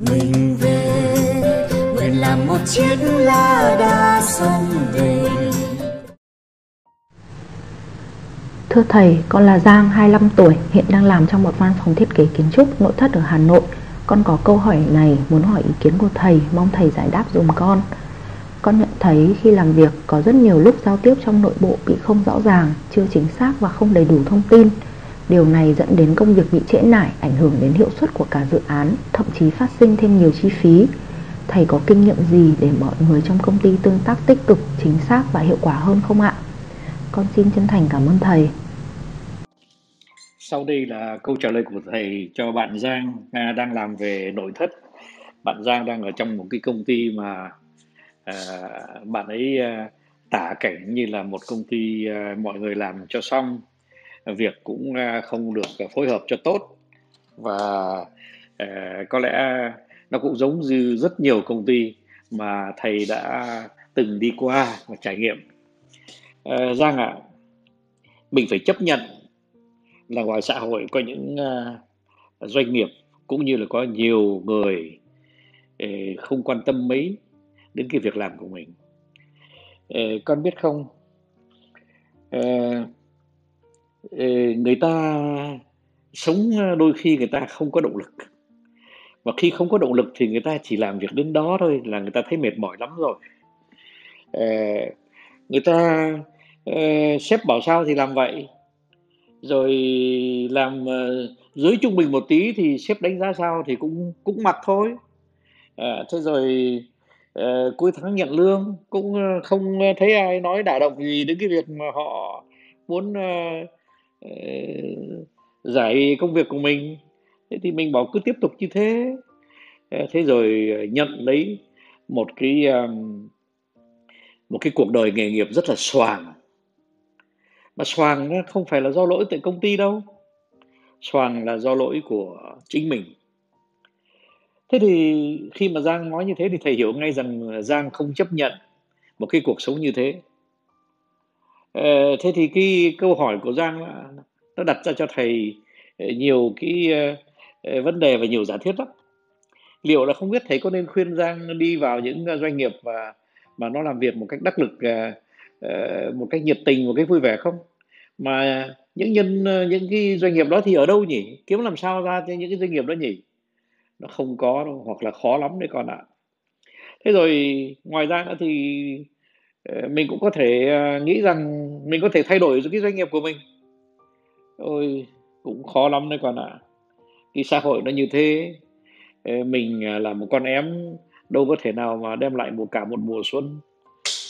mình về nguyện làm một chiếc lá đa sông về Thưa thầy, con là Giang, 25 tuổi, hiện đang làm trong một văn phòng thiết kế kiến trúc nội thất ở Hà Nội. Con có câu hỏi này muốn hỏi ý kiến của thầy, mong thầy giải đáp dùm con. Con nhận thấy khi làm việc có rất nhiều lúc giao tiếp trong nội bộ bị không rõ ràng, chưa chính xác và không đầy đủ thông tin. Điều này dẫn đến công việc bị trễ nải, ảnh hưởng đến hiệu suất của cả dự án, thậm chí phát sinh thêm nhiều chi phí. Thầy có kinh nghiệm gì để mọi người trong công ty tương tác tích cực, chính xác và hiệu quả hơn không ạ? Con xin chân thành cảm ơn thầy. Sau đây là câu trả lời của thầy cho bạn Giang đang làm về nội thất. Bạn Giang đang ở trong một cái công ty mà à, bạn ấy à, tả cảnh như là một công ty à, mọi người làm cho xong, việc cũng à, không được à, phối hợp cho tốt. Và à, có lẽ nó cũng giống như rất nhiều công ty mà thầy đã từng đi qua và trải nghiệm. Giang ạ, à, mình phải chấp nhận là ngoài xã hội có những doanh nghiệp cũng như là có nhiều người không quan tâm mấy đến cái việc làm của mình. Con biết không? Ờ, người ta sống ờ, đôi khi người ta không có động lực. Và khi không có động lực thì người ta chỉ làm việc đến đó thôi là người ta thấy mệt mỏi lắm rồi. Ờ, người ta sếp bảo sao thì làm vậy. Rồi làm dưới trung bình một tí thì sếp đánh giá sao thì cũng cũng mặc thôi. À, thế rồi cuối tháng nhận lương cũng không thấy ai nói đả động gì đến cái việc mà họ muốn uh, Ờ, giải công việc của mình. Thế thì mình bảo cứ tiếp tục như thế. Ờ, thế rồi ờ, nhận lấy một cái một cái cuộc đời nghề nghiệp rất là xoàng. Mà xoàng không phải là do lỗi tại công ty đâu. Xoàng là do lỗi của chính mình. Thế thì khi mà giang nói như thế thì thầy hiểu ngay rằng giang không chấp nhận một cái cuộc sống như thế. Ờ, thế thì cái câu hỏi của giang nó đặt ra cho thầy ờ, nhiều cái ờ, vấn đề và nhiều giả thiết lắm. Liệu là không biết thầy có nên khuyên giang đi vào những doanh nghiệp và, mà nó làm việc một cách đắc lực một cách nhiệt tình, một cách vui vẻ không? Mà những nhân những cái doanh nghiệp đó thì ở đâu nhỉ? Kiếm làm sao ra cho những cái doanh nghiệp đó nhỉ? Nó không có đâu, hoặc là khó lắm đấy con ạ. Thế rồi ngoài ra nữa thì Ờ, mình cũng có thể ờ, nghĩ rằng mình có thể thay đổi cái doanh nghiệp của mình. Ôi, cũng khó lắm đấy con ạ. Cái xã hội nó như thế ờ, mình là một con em, đâu có thể nào mà đem lại một cả một mùa xuân.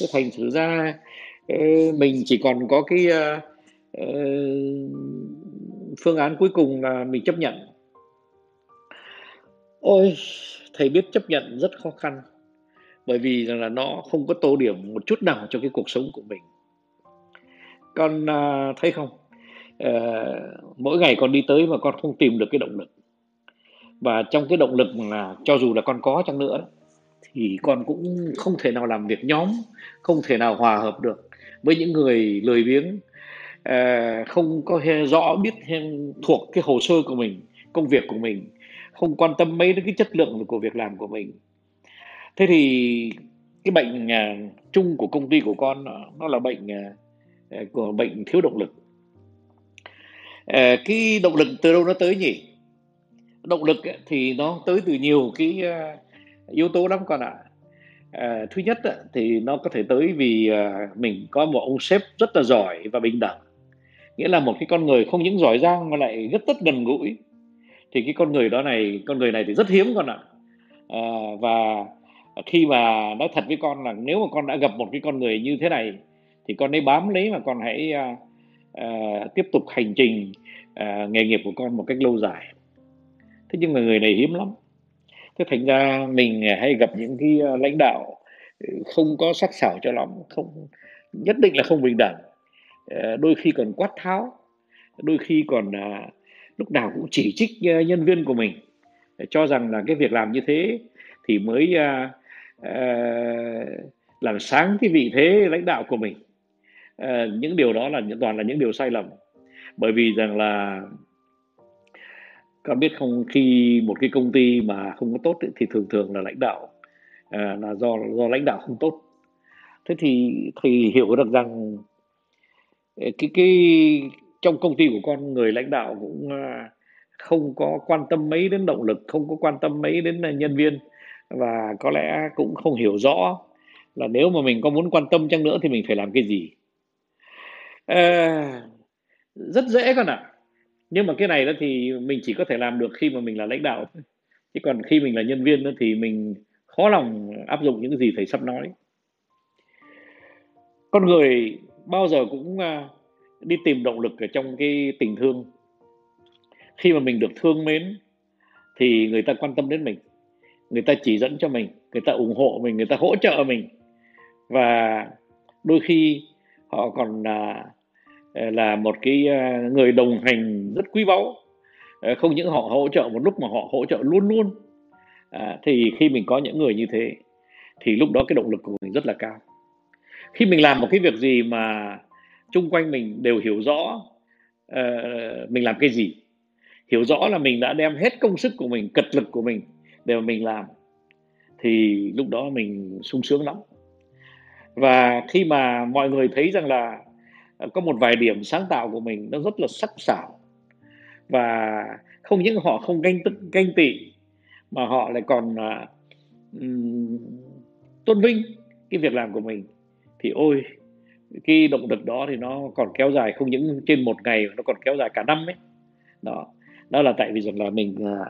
Thế thành thử ra mình chỉ còn có cái phương án cuối cùng là mình chấp nhận. Ôi, thầy biết chấp nhận rất khó khăn bởi vì rằng là nó không có tô điểm một chút nào cho cái cuộc sống của mình. Con uh, thấy không? Uh, mỗi ngày con đi tới mà con không tìm được cái động lực. Và trong cái động lực mà cho dù là con có chăng nữa thì con cũng không thể nào làm việc nhóm không thể nào hòa hợp được với những người lười biếng ờ, không có rõ biết thuộc cái hồ sơ của mình công việc của mình không quan tâm mấy đến cái chất lượng của việc làm của mình thế thì cái bệnh à, chung của công ty của con à, nó là bệnh à, à, của bệnh thiếu động lực. À, cái động lực từ đâu nó tới nhỉ? Động lực thì nó tới từ nhiều cái à, yếu tố lắm con ạ. À, thứ nhất thì nó có thể tới vì à, mình có một ông sếp rất là giỏi và bình đẳng. Nghĩa là một cái con người không những giỏi giang mà lại rất rất gần gũi. Thì cái con người đó này con người này thì rất hiếm con ạ. À, và khi mà nói thật với con là nếu mà con đã gặp một cái con người như thế này thì con ấy bám lấy mà con hãy uh, uh, tiếp tục hành trình uh, nghề nghiệp của con một cách lâu dài. Thế nhưng mà người này hiếm lắm. Thế thành ra mình hay gặp những cái lãnh đạo ừ, không có sắc sảo cho lắm không nhất định là không bình đẳng. Ờ, đôi khi còn quát tháo đôi khi còn lúc nào cũng chỉ trích nhân viên của mình. Cho rằng là cái việc làm như thế thì mới Ờ, làm sáng cái vị thế lãnh đạo của mình. À, những điều đó là toàn là những điều sai lầm. Bởi vì rằng là con biết không khi một cái công ty mà không có tốt thì thường thường là lãnh đạo à, là do do lãnh đạo không tốt. Thế thì thì hiểu được rằng cái cái trong công ty của con người lãnh đạo cũng không có quan tâm mấy đến động lực không có quan tâm mấy đến nhân viên và có lẽ cũng không hiểu rõ là nếu mà mình có muốn quan tâm chăng nữa thì mình phải làm cái gì. À, rất dễ con ạ. À. nhưng mà cái này đó thì mình chỉ có thể làm được khi mà mình là lãnh đạo thôi. Chứ còn khi mình là nhân viên đó thì mình khó lòng áp dụng những gì thầy sắp nói. Con người bao giờ cũng à, đi tìm động lực ở trong cái tình thương. Khi mà mình được thương mến thì người ta quan tâm đến mình người ta chỉ dẫn cho mình người ta ủng hộ mình người ta hỗ trợ mình. Và đôi khi họ còn là là một cái à, người đồng hành rất quý báu. À, không những họ hỗ trợ một lúc mà họ hỗ trợ luôn luôn. À, thì khi mình có những người như thế thì lúc đó cái động lực của mình rất là cao. Khi mình làm một cái việc gì mà chung quanh mình đều hiểu rõ uh, mình làm cái gì hiểu rõ là mình đã đem hết công sức của mình cật lực của mình để mà mình làm thì lúc đó mình sung sướng lắm. Và khi mà mọi người thấy rằng là à, có một vài điểm sáng tạo của mình nó rất là sắc sảo và không những họ không ganh ganh tị mà họ lại còn uh, um, tôn vinh cái việc làm của mình thì ôi cái động lực đó thì nó còn kéo dài không những trên một ngày nó còn kéo dài cả năm ấy. Đó đó là tại vì rằng là mình uh,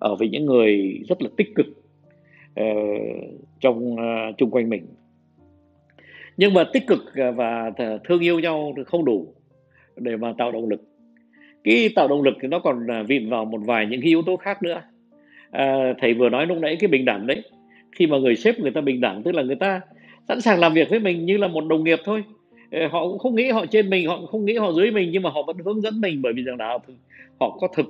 ở với những người rất là tích cực uh, trong uh, chung quanh mình. Nhưng mà tích cực ờ, và thương yêu nhau thì không đủ để mà tạo động lực. Cái tạo động lực thì nó còn vịn vào một vài những cái yếu tố khác nữa. À, thầy vừa nói lúc nãy cái bình đẳng đấy. Khi mà người sếp người ta bình đẳng tức là người ta sẵn sàng làm việc với mình như là một đồng nghiệp thôi. Họ cũng không nghĩ họ trên mình họ cũng không nghĩ họ dưới mình nhưng mà họ vẫn hướng dẫn mình bởi vì rằng là họ có thực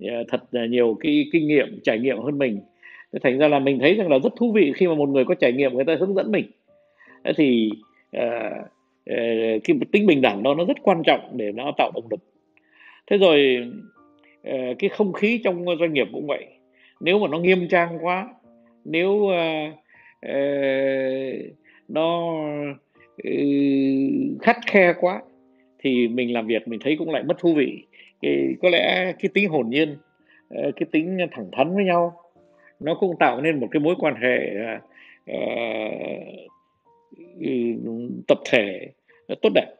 Ờ, thật nhiều cái kinh nghiệm trải nghiệm hơn mình. Thành ra là mình thấy rằng là rất thú vị khi mà một người có trải nghiệm người ta hướng dẫn mình. Thì ờ, ờ, uh, cái tính bình đẳng đó nó rất quan trọng để nó tạo động lực. Thế rồi cái không khí trong doanh nghiệp cũng vậy. Nếu mà nó nghiêm trang quá nếu uh, uh, nó uh, khắt khe quá thì mình làm việc mình thấy cũng lại mất thú vị cái, có lẽ cái tính hồn nhiên ờ, cái tính thẳng thắn với nhau nó cũng tạo nên một cái mối quan hệ uh, tập thể tốt đẹp.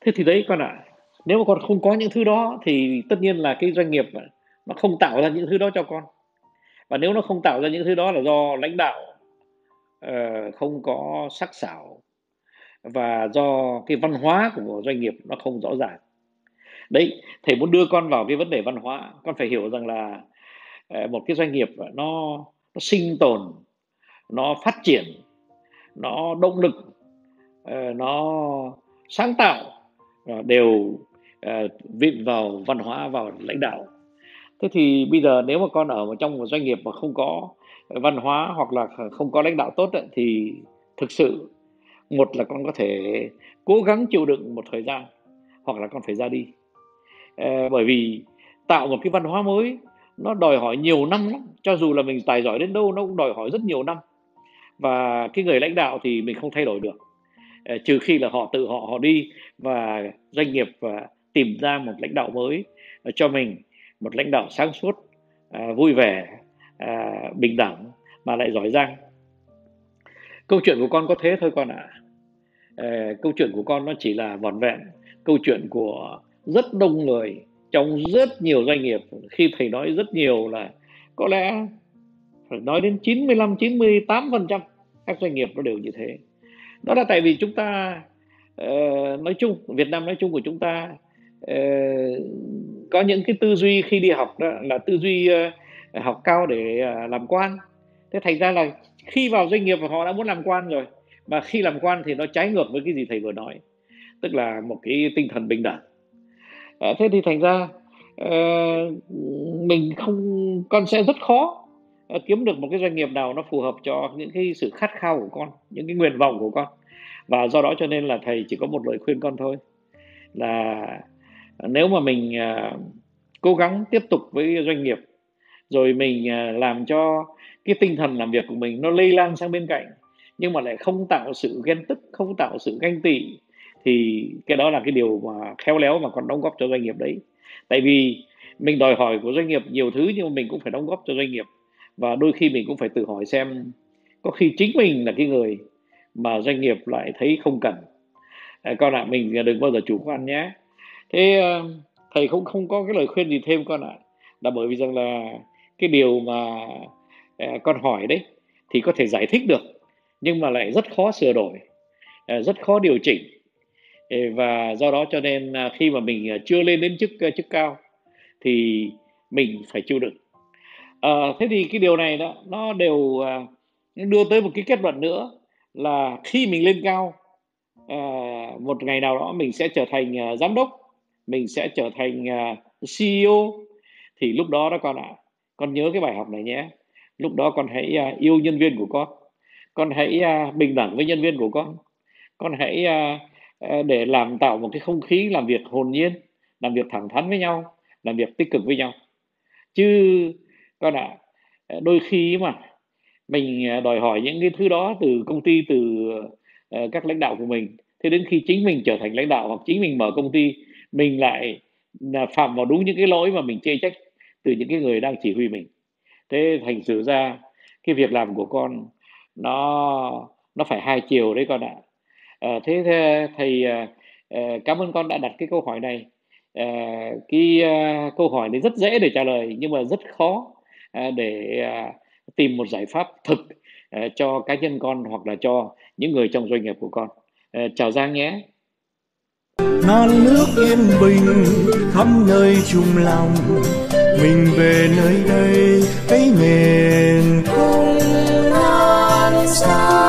Thế thì đấy con ạ à, nếu mà con không có những thứ đó thì tất nhiên là cái doanh nghiệp nó không tạo ra những thứ đó cho con. Và nếu nó không tạo ra những thứ đó là do lãnh đạo uh, không có sắc sảo và do cái văn hóa của doanh nghiệp nó không rõ ràng đấy, thầy muốn đưa con vào cái vấn đề văn hóa, con phải hiểu rằng là ờ, một cái doanh nghiệp nó nó sinh tồn, nó phát triển, nó động lực ờ, nó sáng tạo ờ, đều vịn vào văn hóa, vào lãnh đạo. Thế thì bây giờ nếu mà con ở trong một doanh nghiệp mà không có văn hóa hoặc là không có lãnh đạo tốt thì thực sự một là con có thể cố gắng chịu đựng một thời gian, hoặc là con phải ra đi. Ờ, bởi vì tạo một cái văn hóa mới, nó đòi hỏi nhiều năm lắm. Cho dù là mình tài giỏi đến đâu, nó cũng đòi hỏi rất nhiều năm. Và cái người lãnh đạo thì mình không thay đổi được. Ờ, trừ khi là họ tự họ họ đi và doanh nghiệp và tìm ra một lãnh đạo mới cho mình một lãnh đạo sáng suốt vui vẻ bình đẳng mà lại giỏi giang. Câu chuyện của con có thế thôi con ạ. À. câu chuyện của con nó chỉ là vòn vẹn. Câu chuyện của rất đông người trong rất nhiều doanh nghiệp. Khi thầy nói rất nhiều là có lẽ phải nói đến 95 98 phần trăm các doanh nghiệp nó đều như thế. Đó là tại vì chúng ta uh, nói chung Việt Nam nói chung của chúng ta uh, có những cái tư duy khi đi học đó là tư duy uh, học cao để uh, làm quan. Thế thành ra là khi vào doanh nghiệp họ đã muốn làm quan rồi mà khi làm quan thì nó trái ngược với cái gì thầy vừa nói tức là một cái tinh thần bình đẳng à, thế thì thành ra à, mình không con sẽ rất khó à, kiếm được một cái doanh nghiệp nào nó phù hợp cho những cái sự khát khao của con những cái nguyện vọng của con. Và do đó cho nên là thầy chỉ có một lời khuyên con thôi là nếu mà mình à, cố gắng tiếp tục với doanh nghiệp rồi mình à, làm cho cái tinh thần làm việc của mình nó lây lan sang bên cạnh nhưng mà lại không tạo sự ghen tức không tạo sự ganh tị thì cái đó là cái điều mà khéo léo mà còn đóng góp cho doanh nghiệp đấy. Tại vì mình đòi hỏi của doanh nghiệp nhiều thứ nhưng mà mình cũng phải đóng góp cho doanh nghiệp. Và đôi khi mình cũng phải tự hỏi xem có khi chính mình là cái người mà doanh nghiệp lại thấy không cần. À, con ạ à, mình đừng bao giờ chủ quan nhé. Thế ờ, thầy không không có cái lời khuyên gì thêm con ạ. À. là bởi vì rằng là cái điều mà à, con hỏi đấy thì có thể giải thích được nhưng mà lại rất khó sửa đổi à, rất khó điều chỉnh và do đó cho nên à, khi mà mình à, chưa lên đến chức à, chức cao thì mình phải chịu đựng. À, thế thì cái điều này đó nó đều đưa tới một cái kết luận nữa là khi mình lên cao à, một ngày nào đó mình sẽ trở thành à, giám đốc mình sẽ trở thành à, CEO thì lúc đó đó con ạ à, con nhớ cái bài học này nhé. Lúc đó con hãy à, yêu nhân viên của con. Con hãy à, bình đẳng với nhân viên của con. Con hãy à, Ờ, để làm tạo một cái không khí làm việc hồn nhiên làm việc thẳng thắn với nhau làm việc tích cực với nhau. Chứ con ạ à, đôi khi mà mình ờ, đòi hỏi những cái thứ đó từ công ty từ các lãnh đạo của mình thế đến khi chính mình trở thành lãnh đạo hoặc chính mình mở công ty mình lại phạm vào đúng những cái lỗi mà mình chê trách từ những cái người đang chỉ huy mình. Thế thành sự ra cái việc làm của con nó nó phải hai chiều đấy con ạ. à, à, thế thầy à, ờ, ờ, cảm ơn con đã đặt cái câu hỏi này. À, cái à, câu hỏi này rất dễ để trả lời nhưng mà rất khó à, để à, tìm một giải pháp thực à, cho cá nhân con hoặc là cho những người trong doanh nghiệp của con. À, chào giang nhé. Non nước yên bình khắp nơi chung lòng mình về nơi đây thấy miền không non xa.